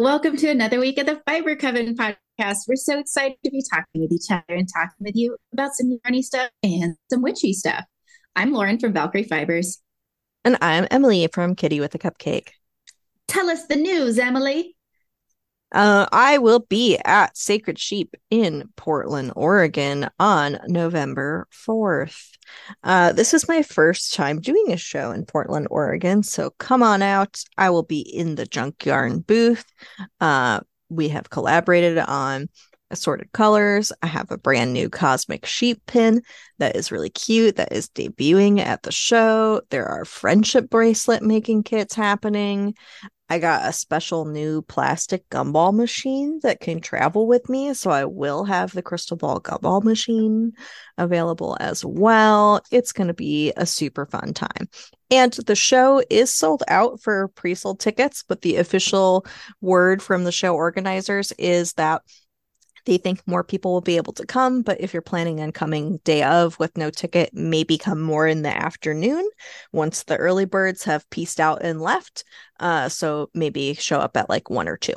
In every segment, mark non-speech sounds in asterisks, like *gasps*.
Welcome to another week of the Fiber Coven podcast. We're so excited to be talking with each other and talking with you about some yarny stuff and some witchy stuff. I'm Lauren from Valkyrie Fibers. And I'm Emily from Kitty with a Cupcake. Tell us the news, Emily. Uh, I will be at Sacred Sheep in Portland, Oregon on November 4th. Uh, this is my first time doing a show in Portland, Oregon. So come on out. I will be in the Junk Yarn booth. Uh, we have collaborated on assorted colors. I have a brand new cosmic sheep pin that is really cute that is debuting at the show. There are friendship bracelet making kits happening. I got a special new plastic gumball machine that can travel with me. So I will have the crystal ball gumball machine available as well. It's going to be a super fun time. And the show is sold out for pre sold tickets, but the official word from the show organizers is that they think more people will be able to come, but if you're planning on coming day of with no ticket, maybe come more in the afternoon once the early birds have pieced out and left. Uh, so maybe show up at like one or two.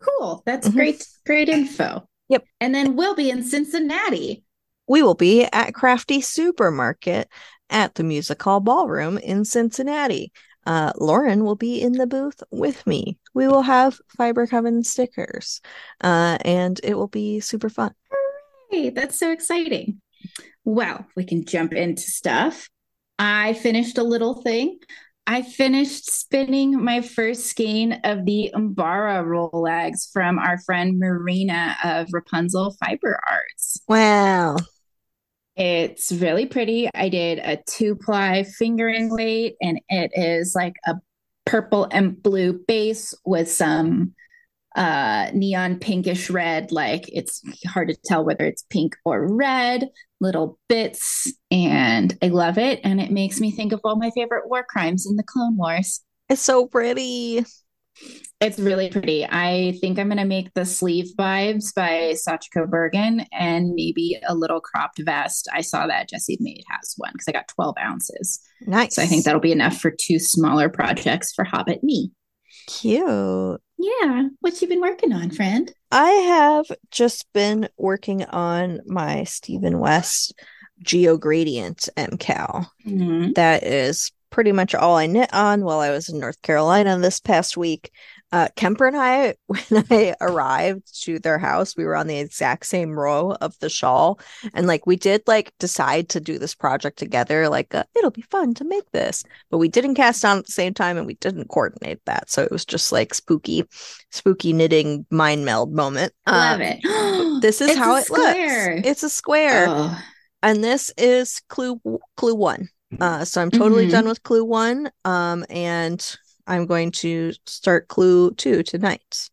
Cool. That's mm-hmm. great, great info. Yep. And then we'll be in Cincinnati. We will be at Crafty Supermarket at the Music Hall Ballroom in Cincinnati. Uh, Lauren will be in the booth with me. We will have Fiber Coven stickers, uh, and it will be super fun. Hooray! That's so exciting. Well, we can jump into stuff. I finished a little thing. I finished spinning my first skein of the Umbara rolags from our friend Marina of Rapunzel Fiber Arts. Wow. It's really pretty. I did a two ply fingering weight, and it is like a purple and blue base with some uh, neon pinkish red. Like it's hard to tell whether it's pink or red, little bits. And I love it. And it makes me think of all my favorite war crimes in the Clone Wars. It's so pretty. It's really pretty. I think I'm going to make the sleeve vibes by Sachiko Bergen and maybe a little cropped vest. I saw that Jessie Maed has one because I got 12 ounces. Nice. So I think that'll be enough for two smaller projects for Hobbit me. Cute. Yeah. What you been working on, friend? I have just been working on my Stephen West Geo Gradient MKAL. Mm-hmm. That is pretty much all I knit on while I was in North Carolina this past week. Uh, Kemper and I, *laughs* when I arrived to their house, we were on the exact same row of the shawl, and like we did like decide to do this project together. Like uh, it'll be fun to make this, but we didn't cast on at the same time, and we didn't coordinate that, so it was just like spooky, spooky knitting mind meld moment. Love um, it. *gasps* this is how it square. looks. It's a square, oh. and this is clue clue one. Uh, so I'm totally mm-hmm. done with clue one. Um, and I'm going to start clue two tonight.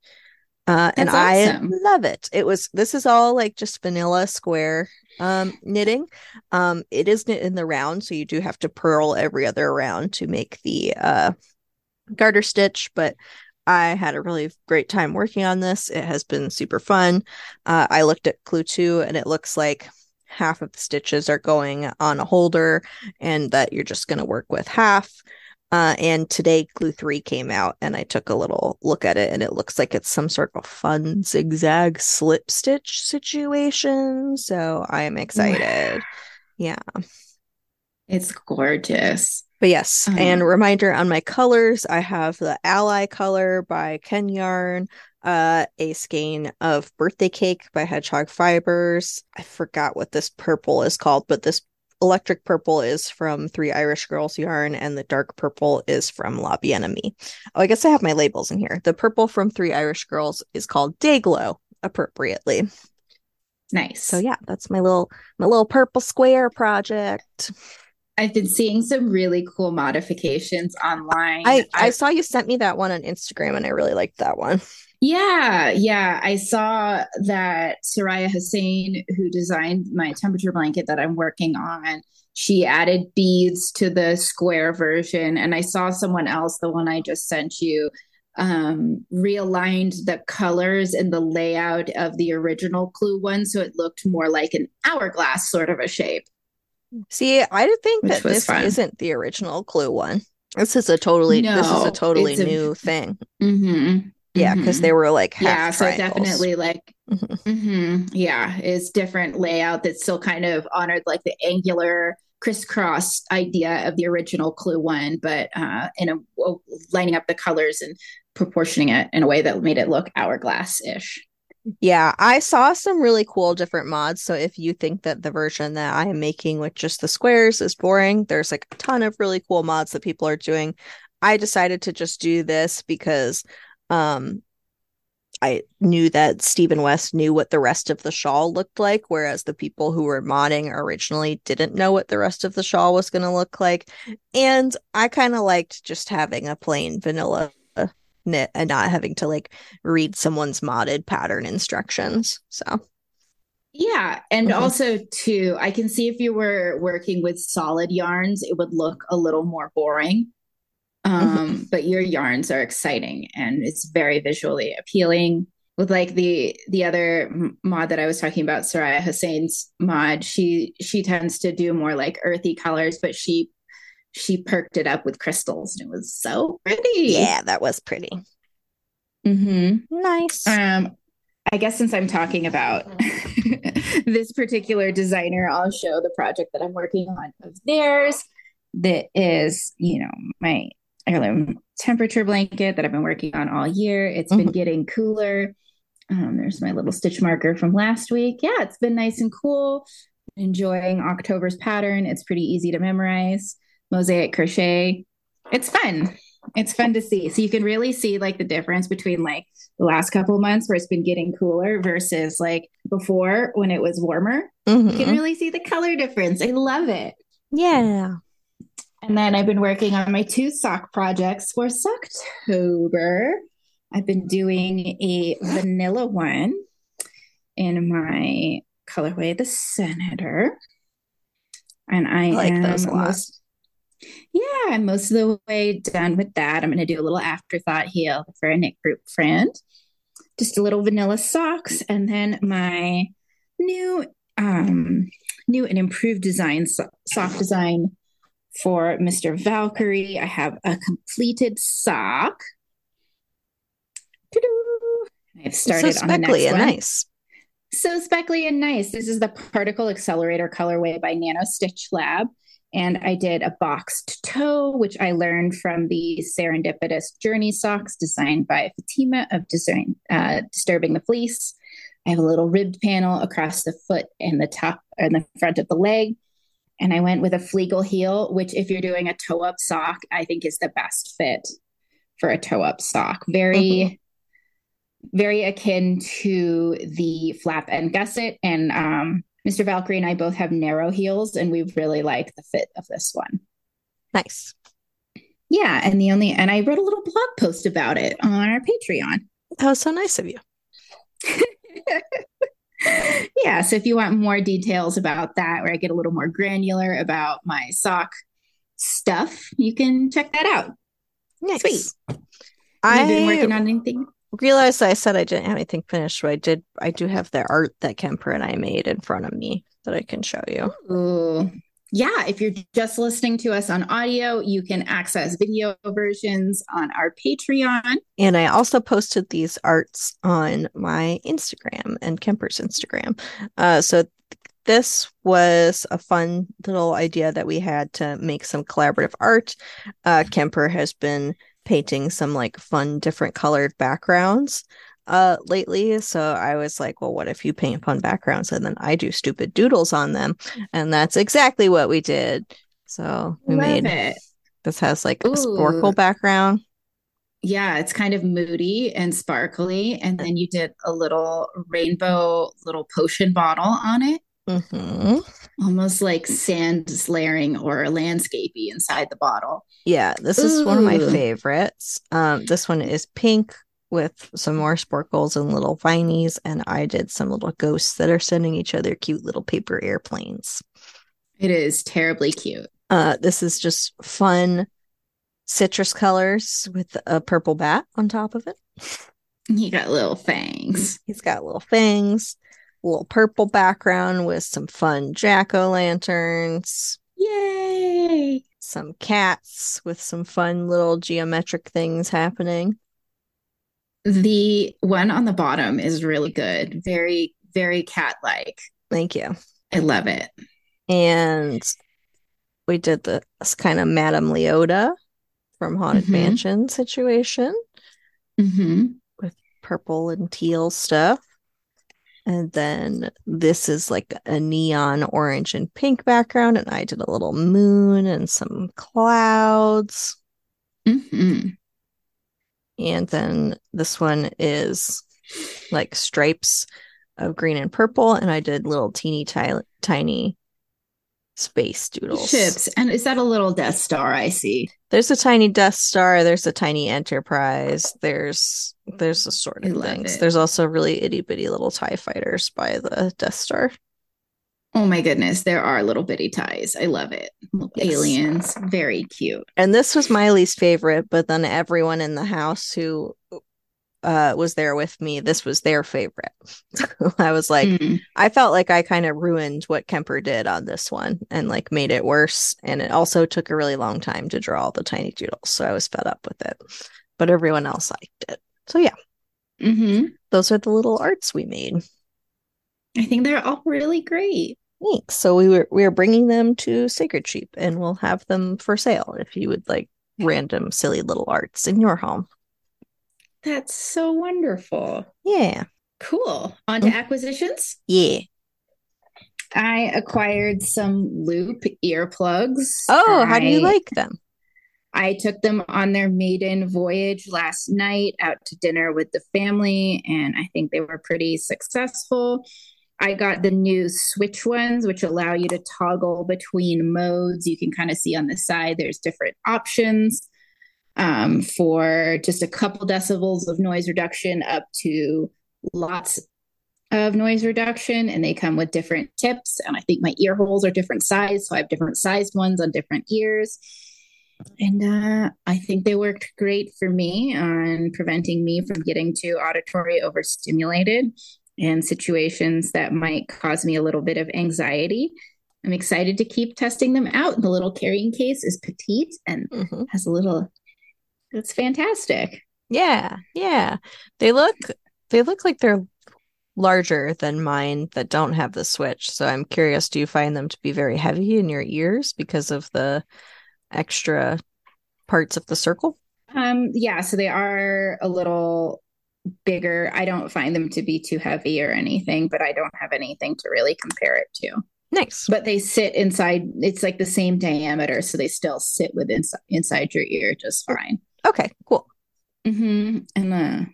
Uh, and awesome. I love it. It was this is all like just vanilla square um knitting. Um, it is knit in the round, so you do have to purl every other round to make the uh garter stitch, but I had a really great time working on this. It has been super fun. Uh, I looked at clue two and it looks like half of the stitches are going on a holder and that you're just going to work with half. Uh, and today Clue 3 came out and I took a little look at it and it looks like it's some sort of fun zigzag slip stitch situation. So I am excited. Wow. Yeah. It's gorgeous. But yes, uh-huh. and reminder on my colors, I have the Ally color by Ken Yarn, uh, a skein of birthday cake by Hedgehog Fibers. I forgot what this purple is called, but this electric purple is from Three Irish Girls Yarn, and the dark purple is from La Bien-Aimée. Oh, I guess I have my labels in here. The purple from Three Irish Girls is called DayGlo, appropriately. Nice. So yeah, that's my little my little purple square project. I've been seeing some really cool modifications online. I, I, I saw you sent me that one on Instagram and I really liked that one. Yeah, yeah. I saw that Suraya Hossain, who designed my temperature blanket that I'm working on, she added beads to the square version. And I saw someone else, the one I just sent you, um, realigned the colors and the layout of the original clue one. So it looked more like an hourglass sort of a shape. See, I think that this fun. isn't the original clue one. This is a totally no, this is a totally new a, thing. Mm-hmm, yeah, because mm-hmm. they were like yeah, so definitely like mm-hmm. mm-hmm. yeah, it's different layout that still kind of honored like the angular crisscross idea of the original Clue one, but uh, in a lining up the colors and proportioning it in a way that made it look hourglass ish. Yeah, I saw some really cool different mods. So if you think that the version that I am making with just the squares is boring, there's like a ton of really cool mods that people are doing. I decided to just do this because um I knew that Stephen West knew what the rest of the shawl looked like, whereas the people who were modding originally didn't know what the rest of the shawl was going to look like. And I kind of liked just having a plain vanilla knit and not having to like read someone's modded pattern instructions. So yeah, and mm-hmm. also too, I can see if you were working with solid yarns, it would look a little more boring. Um, mm-hmm. but your yarns are exciting and it's very visually appealing. With like the the other mod that I was talking about, Suraya Hossain's mod, she she tends to do more like earthy colors, but she she perked it up with crystals and it was so pretty. Yeah, that was pretty. Mm-hmm. Nice. Um, I guess since I'm talking about *laughs* this particular designer, I'll show the project that I'm working on of theirs. That is, you know, my heirloom temperature blanket that I've been working on all year. It's mm-hmm. been getting cooler. Um, there's my little stitch marker from last week. Yeah, it's been nice and cool. Enjoying October's pattern. It's pretty easy to memorize mosaic crochet. It's fun. It's fun to see. So you can really see like the difference between like the last couple months where it's been getting cooler versus like before when it was warmer. Mm-hmm. You can mm-hmm. really see the color difference. I love it. Yeah. And then I've been working on my two sock projects for October. I've been doing a vanilla one in my colorway, the Senator. And I, I like am those most, yeah, I'm most of the way done with that. I'm going to do a little afterthought heel for a knit group friend. Just a little vanilla socks, and then my new, um, new and improved design, so- soft design for Mr. Valkyrie. I have a completed sock. I've started so on the next one. Nice. So speckly and nice. This is the Particle Accelerator colorway by Nano Stitch Lab. And I did a boxed toe, which I learned from the Serendipitous Journey socks designed by Fatima of Design, uh, Disturbing the Fleece. I have a little ribbed panel across the foot and the top and the front of the leg. And I went with a Fleegle heel, which, if you're doing a toe up sock, I think is the best fit for a toe up sock. Very, mm-hmm. very akin to the flap and gusset. And um, Mr. Valkyrie and I both have narrow heels, and we really like the fit of this one. Nice. Yeah. And the only, and I wrote a little blog post about it on our Patreon. That was so nice of you. *laughs* yeah. So if you want more details about that, where I get a little more granular about my sock stuff, you can check that out. Nice. Sweet. I've been working on anything realized I said I didn't have anything finished, but I did. I do have the art that Kemper and I made in front of me that I can show you. Ooh. Yeah, if you're just listening to us on audio, you can access video versions on our Patreon. And I also posted these arts on my Instagram and Kemper's Instagram. Uh, so this was a fun little idea that we had to make some collaborative art. Uh, Kemper has been painting some like fun different colored backgrounds uh lately so i was like well what if you paint fun backgrounds and then i do stupid doodles on them and that's exactly what we did so we Love made it. this has like Ooh. a sparkle background yeah it's kind of moody and sparkly and then you did a little rainbow little potion bottle on it Mm-hmm. Almost like sand layering or landscapey inside the bottle. Yeah, this is one of my favorites. Um, this one is pink with some more sparkles and little vinies, and I did some little ghosts that are sending each other cute little paper airplanes. It is terribly cute. Uh, this is just fun citrus colors with a purple bat on top of it. He got little fangs. He's got little fangs little purple background with some fun jack o' lanterns. Yay! some cats with some fun little geometric things happening. The one on the bottom is really good. Very, very cat like. Thank you. I love it. And we did this kind of Madame Leota from Haunted Mhm. Mansion situation hmm with purple and teal stuff. And then this is like a neon orange and pink background. And I did a little moon and some clouds. hmm And then this one is like stripes of green and purple. And I did little teeny ti- tiny space doodles. Ships. And is that a little Death Star I see? There's a tiny Death Star, there's a tiny Enterprise, there's there's a sort of things. it. There's also really itty bitty little TIE fighters by the Death Star. Oh my goodness, there are little bitty ties. I love it. Yes. Aliens. Very cute. And this was my least favorite, but then everyone in the house who uh was there with me, this was their favorite. *laughs* I was like, Mm. I felt like I kind of ruined what Kemper did on this one and like made it worse. And it also took a really long time to draw all the tiny doodles. So I was fed up with it. But everyone else liked it. So yeah, hmm those are the little arts we made. I think they're all really great. Thanks. So we were we are bringing them to Sacred Sheep and we'll have them for sale if you would like random silly little arts in your home. That's so wonderful. Yeah. Cool. On to Mm. acquisitions. Yeah. I acquired some loop earplugs. Oh, how do you like them? I took them on their maiden voyage last night out to dinner with the family, and I think they were pretty successful. I got the new switch ones, which allow you to toggle between modes. You can kind of see on the side, there's different options um, for just a couple decibels of noise reduction up to lots of noise reduction. And they come with different tips. And I think my ear holes are different size. So I have different sized ones on different ears. And uh, I think they worked great for me on preventing me from getting too auditory overstimulated and situations that might cause me a little bit of anxiety. I'm excited to keep testing them out. The little carrying case is petite and Mhm. has a little, it's fantastic. Yeah, yeah. They look they look like they're larger than mine that don't have the switch. So I'm curious, do you find them to be very heavy in your ears because of the extra parts of the circle? Um, yeah, so they are a little bigger. I don't find them to be too heavy or anything, but I don't have anything to really compare it to. Nice. But they sit inside, it's like the same diameter, so they still sit within inside your ear just fine. Okay, cool. Mm-hmm. And uh,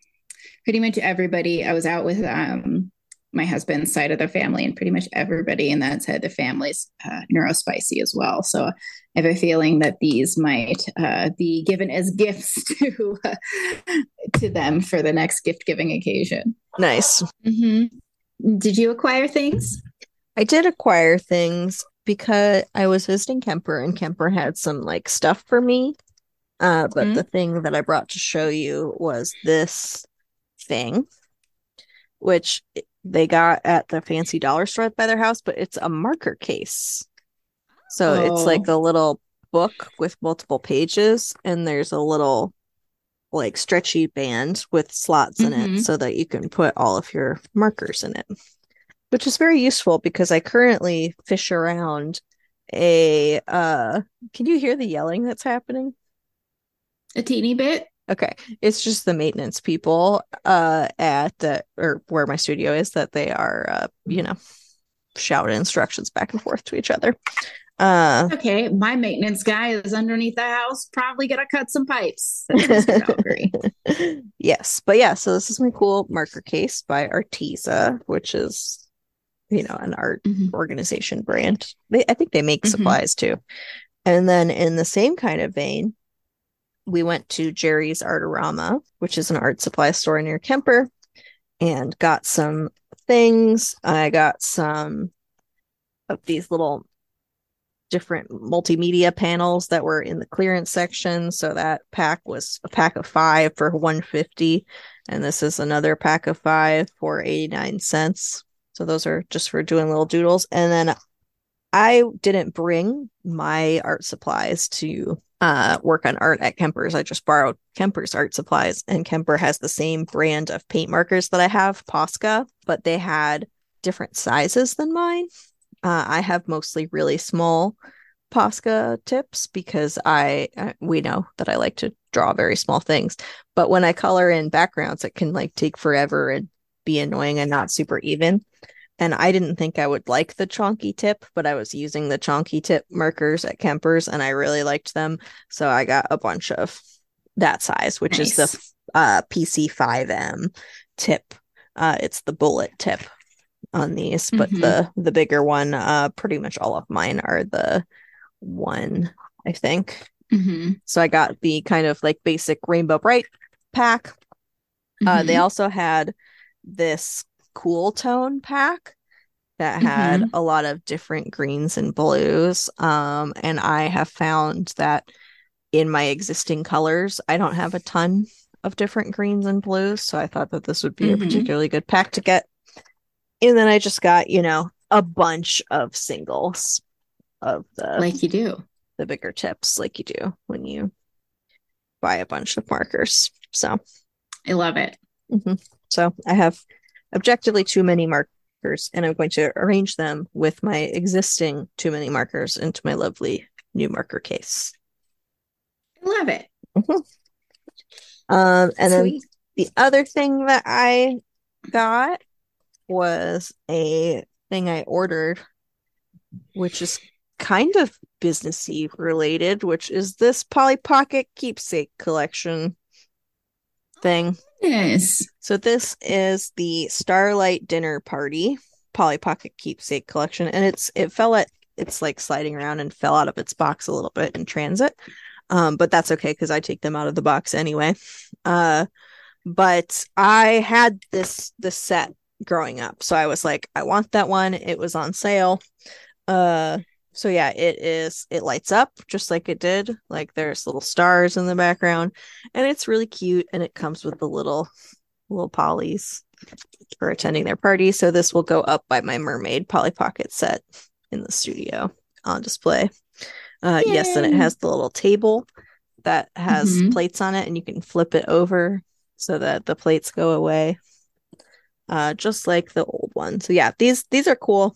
pretty much everybody, I was out with um, my husband's side of the family, and pretty much everybody in that side of the family's uh, neurospicy as well. So I have a feeling that these might uh, be given as gifts *laughs* to uh, to them for the next gift giving occasion. Nice. hmm Did you acquire things? I did acquire things because I was visiting Kemper and Kemper had some like stuff for me. Uh, but Mhm. the thing that I brought to show you was this thing, which they got at the fancy dollar store by their house, but it's a marker case. So it's Oh. like a little book with multiple pages, and there's a little like stretchy band with slots in it Mhm. so that you can put all of your markers in it which is very useful because I currently fish around a uh can you hear the yelling that's happening? A teeny bit. Okay. It's just the maintenance people uh at the or where my studio is that they are uh you know shouting instructions back and forth to each other. Uh Okay, my maintenance guy is underneath the house, probably gonna cut some pipes. That's Mr. Valkyrie. *laughs* yes, but yeah, so this is my cool marker case by Arteza, which is you know an art Mhm. organization brand. They, I think they make Mhm. supplies too. And then in the same kind of vein, we went to Jerry's Artorama, which is an art supply store near Kemper, and got some things. I got some of these little different multimedia panels that were in the clearance section. So that pack was a pack of five for 150 and this is another pack of five for 89 cents. So those are just for doing little doodles. And then I didn't bring my art supplies to uh, work on art at Kemper's. I just borrowed Kemper's art supplies, and Kemper has the same brand of paint markers that I have, Posca, but they had different sizes than mine. Uh, I have mostly really small Posca tips because I, I we know that I like to draw very small things. But when I color in backgrounds, it can like take forever and be annoying and not super even. And I didn't think I would like the chonky tip, but I was using the chonky tip markers at Kemper's and I really liked them. So I got a bunch of that size, which nice. is the uh, PC5M tip. Uh, it's the bullet tip on these, but mm-hmm. the the bigger one, uh, pretty much all of mine are the one, I think. Mm-hmm. So I got the kind of like basic Rainbow Bright pack. Mm-hmm. Uh, they mm-hmm. also had this cool tone pack that had mm-hmm. a lot of different greens and blues. Um, and I have found that in my existing colors, I don't have a ton of different greens and blues. So I thought that this would be mm-hmm. a particularly good pack to get. And then I just got, you know, a bunch of singles of the like you do the bigger tips like you do when you buy a bunch of markers. So I love it. Mm-hmm. So I have objectively too many markers, and I'm going to arrange them with my existing too many markers into my lovely new marker case. I love it. Mm-hmm. Um, and Sweet. then the other thing that I got was a thing I ordered, which is kind of businessy related, which is this Polly Pocket keepsake collection thing. Yes. So this is the Starlight Dinner Party Polly Pocket keepsake collection, and it's it fell at it's like sliding around and fell out of its box a little bit in transit. Um, but that's okay because I take them out of the box anyway. Uh, but I had this this set growing up, so I was like, I want that one. It was on sale. Uh, so yeah, it is it lights up just like it did. Like there's little stars in the background and it's really cute and it comes with the little little pollies for attending their party. So this will go up by my mermaid Polly Pocket set in the studio on display. Uh Yay. yes, and it has the little table that has mm-hmm. plates on it and you can flip it over so that the plates go away. Uh just like the old one. So yeah, these these are cool.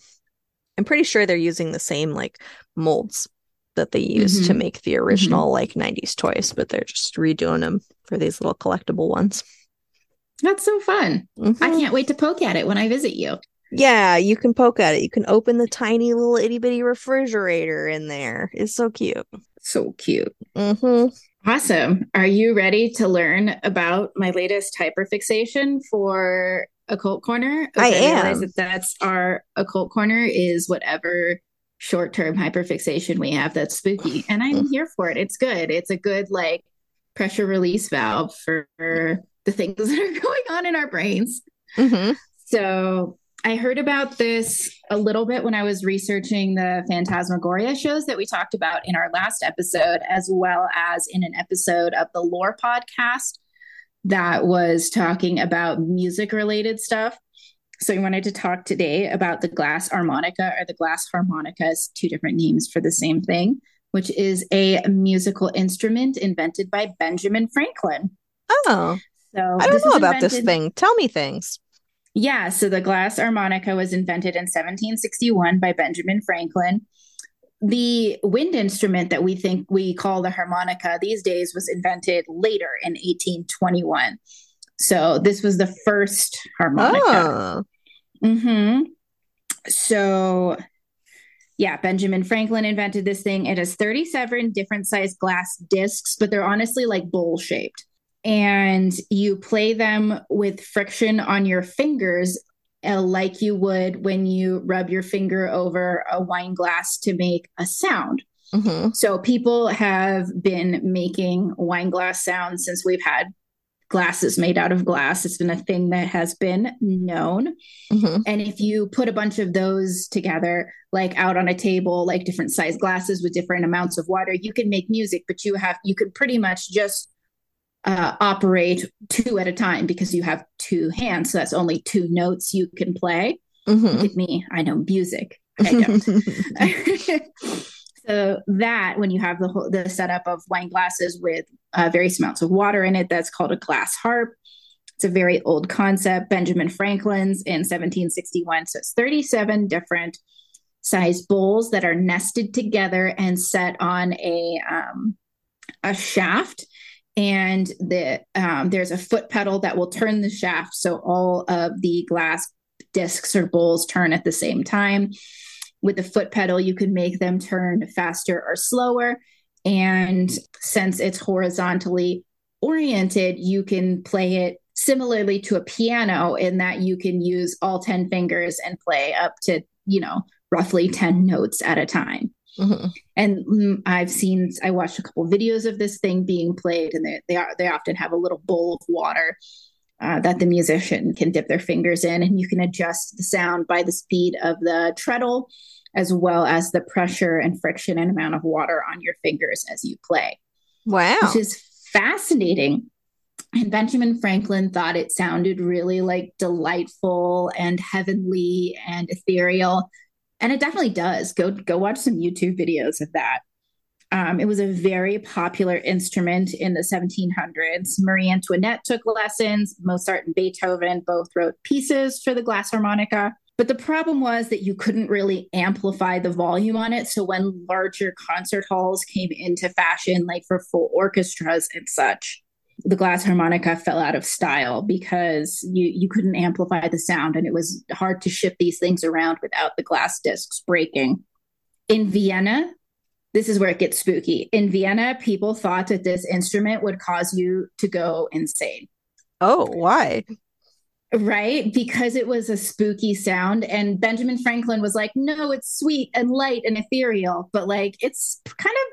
I'm pretty sure they're using the same like molds that they used mm-hmm. to make the mm-hmm. original mm-hmm. like 90s toys, but they're just redoing them for these little collectible ones. That's so fun. Mm-hmm. I can't wait to poke at it when I visit you. Yeah, you can poke at it. You can open the tiny little itty bitty refrigerator in there. It's so cute. So cute. Mm-hmm. Awesome. Are you ready to learn about my latest hyperfixation for occult corner. Okay, I am. that that's our occult corner is whatever short-term hyperfixation we have that's spooky, and I'm mm. here for it. It's good. It's a good like pressure release valve for the things *laughs* that are going on in our brains. Mm-hmm. So I heard about this a little bit when I was researching the Phantasmagoria shows that we talked about in our last episode, as well as in an episode of the Lore podcast that was talking about music related stuff. So we wanted to talk today about the glass harmonica or the glass harmonicas, two different names for the same thing, which is a musical instrument invented by Benjamin Franklin. Oh. So I don't know about invented, this thing. Tell me things. Yeah, so the glass harmonica was invented in 1761 by Benjamin Franklin the wind instrument that we think we call the harmonica these days was invented later in 1821. So this was the first harmonica. Oh. Mm-hmm. So yeah, Benjamin Franklin invented this thing. It has 37 different sized glass discs, but they're honestly like bowl shaped. And you play them with friction on your fingers uh, like you would when you rub your finger over a wine glass to make a sound. Mm-hmm. So people have been making wine glass sounds since we've had glasses made out of glass. It's been a thing that has been known. Mm-hmm. And if you put a bunch of those together, like out on a table, like different size glasses with different amounts of water, you can make music, but you have, you can pretty much just uh, operate two at a time because you have two hands. So that's only two notes you can play. Mm-hmm. At me, I know music. I don't. *laughs* *laughs* so that when you have the whole the setup of wine glasses with uh, various amounts of water in it, that's called a glass harp. It's a very old concept. Benjamin Franklin's in 1761. So it's 37 different size bowls that are nested together and set on a um, a shaft and the um, there's a foot pedal that will turn the shaft so all of the glass discs or bowls turn at the same time. With the foot pedal you can make them turn faster or slower. And since it's horizontally oriented you can play it similarly to a piano in that you can use all 10 fingers and play up to you know roughly 10 notes at a time Mm-hmm. And mm, I've seen, I watched a couple videos of this thing being played, and they they, are, they often have a little bowl of water uh, that the musician can dip their fingers in, and you can adjust the sound by the speed of the treadle, as well as the pressure and friction and amount of water on your fingers as you play. Wow, which is fascinating. And Benjamin Franklin thought it sounded really like delightful and heavenly and ethereal and it definitely does. Go go watch some YouTube videos of that. Um, it was a very popular instrument in the 1700s. Marie Antoinette took lessons. Mozart and Beethoven both wrote pieces for the glass harmonica. But the problem was that you couldn't really amplify the volume on it. So when larger concert halls came into fashion, like for full orchestras and such, the glass harmonica fell out of style because you you couldn't amplify the sound and it was hard to ship these things around without the glass discs breaking. In Vienna, this is where it gets spooky. In Vienna, people thought that this instrument would cause you to go insane. Oh, why? Right? Because it was a spooky sound. And Benjamin Franklin was like, no, it's sweet and light and ethereal, but like it's kind of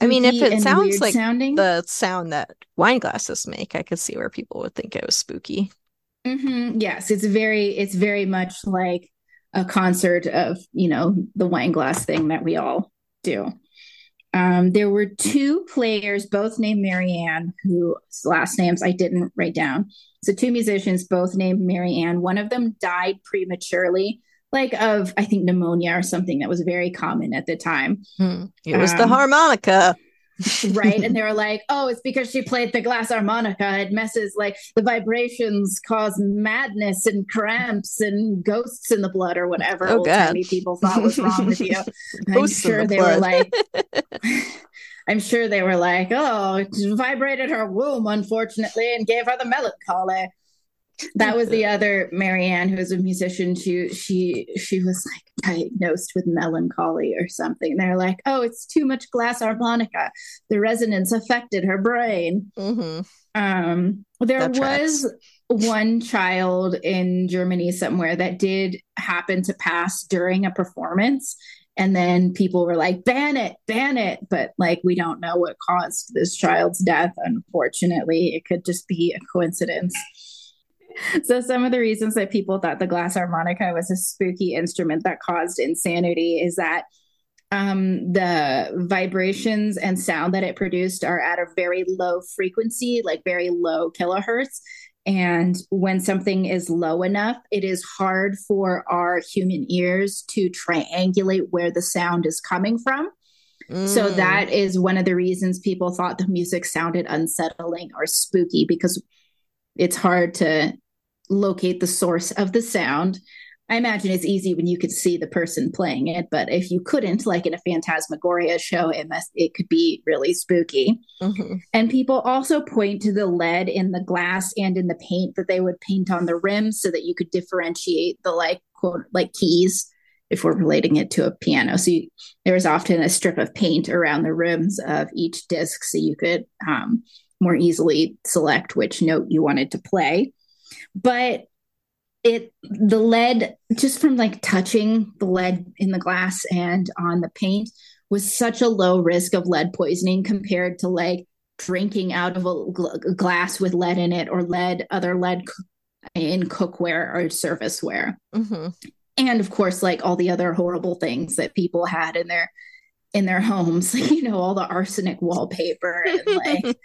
I mean, if it sounds like sounding. the sound that wine glasses make, I could see where people would think it was spooky. Mm-hmm. Yes, it's very, it's very much like a concert of you know the wine glass thing that we all do. Um, there were two players, both named Marianne, whose last names I didn't write down. So two musicians, both named Marianne. One of them died prematurely like of I think pneumonia or something that was very common at the time. Hmm. It was um, the harmonica. *laughs* right and they were like oh it's because she played the glass harmonica it messes like the vibrations cause madness and cramps and ghosts in the blood or whatever oh, old timey people thought was wrong with you *laughs* i'm sure the they blood. were like *laughs* i'm sure they were like oh it vibrated her womb unfortunately and gave her the melancholy that was the *laughs* other Marianne, who was a musician. She she she was like diagnosed with melancholy or something. They're like, oh, it's too much glass harmonica. The resonance affected her brain. Mm-hmm. Um, there was one child in Germany somewhere that did happen to pass during a performance. And then people were like, ban it, ban it. But like, we don't know what caused this child's death. Unfortunately, it could just be a coincidence. *laughs* so some of the reasons that people thought the glass harmonica was a spooky instrument that caused insanity is that um, the vibrations and sound that it produced are at a very low frequency, like very low kilohertz. And when something is low enough, it is hard for our human ears to triangulate where the sound is coming from. Mm. So that is one of the reasons people thought the music sounded unsettling or spooky because it's hard to locate the source of the sound. I imagine it's easy when you could see the person playing it, but if you couldn't, like in a Phantasmagoria show, it must it could be really spooky. Mm-hmm. And people also point to the lead in the glass and in the paint that they would paint on the rims so that you could differentiate the like quote like keys if we're relating it to a piano. So you, there was often a strip of paint around the rims of each disc so you could um, more easily select which note you wanted to play but it the lead just from like touching the lead in the glass and on the paint was such a low risk of lead poisoning compared to like drinking out of a gl- glass with lead in it or lead other lead in cookware or surfaceware mm-hmm. and of course like all the other horrible things that people had in their in their homes like *laughs* you know all the arsenic wallpaper and like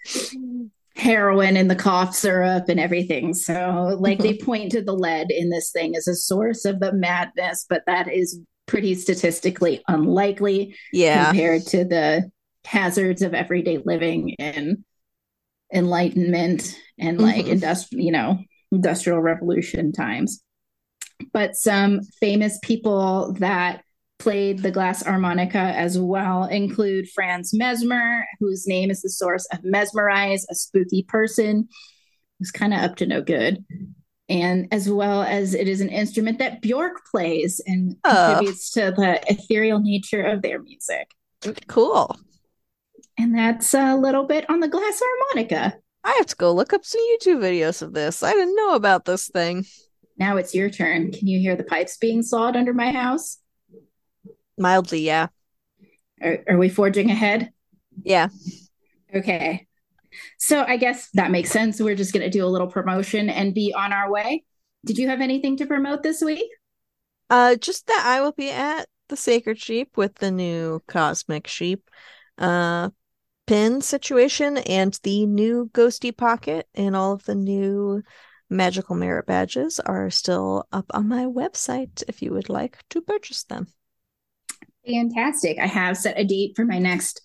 heroin and the cough syrup and everything. So, like, they *laughs* point to the lead in this thing as a source of the madness, but that is pretty statistically unlikely yeah. compared to the hazards of everyday living and enlightenment and like mm-hmm. industrial, you know, industrial revolution times. But some famous people that played the glass harmonica as well include Franz Mesmer, whose name is the source of Mesmerize, a spooky person who's kind of up to no good. And as well as it is an instrument that Bjork plays and oh. contributes to the ethereal nature of their music. Cool. And that's a little bit on the glass harmonica. I have to go look up some YouTube videos of this. I didn't know about this thing. Now it's your turn. Can you hear the pipes being sawed under my house? Mildly, yeah. Are, are we forging ahead? Yeah. Okay. So I guess that makes sense. We're just going to do a little promotion and be on our way. Did you have anything to promote this week? Uh, just that I will be at the Sacred Sheep with the new Cosmic Sheep uh pin situation and the new Ghosty Pocket and all of the new magical merit badges are still up on my website if you would like to purchase them. Fantastic. I have set a date for my next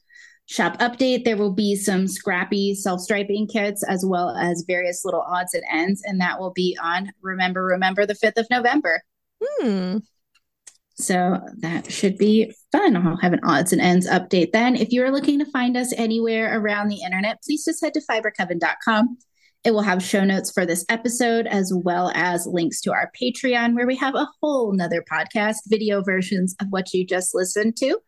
shop update. There will be some scrappy self striping kits as well as various little odds and ends, and that will be on Remember, Remember the 5th of November. Hmm. So that should be fun. I'll have an odds and ends update then. If you're looking to find us anywhere around the internet, please just head to fibercoven.com. It will have show notes for this episode as well as links to our Patreon, where we have a whole nother podcast, video versions of what you just listened to.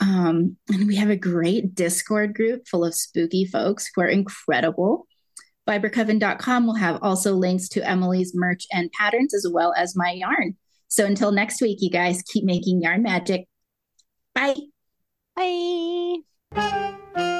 Um, and we have a great Discord group full of spooky folks who are incredible. Fibercoven.com will have also links to Emily's merch and patterns as well as my yarn. So until next week, you guys keep making yarn magic. Bye. Bye.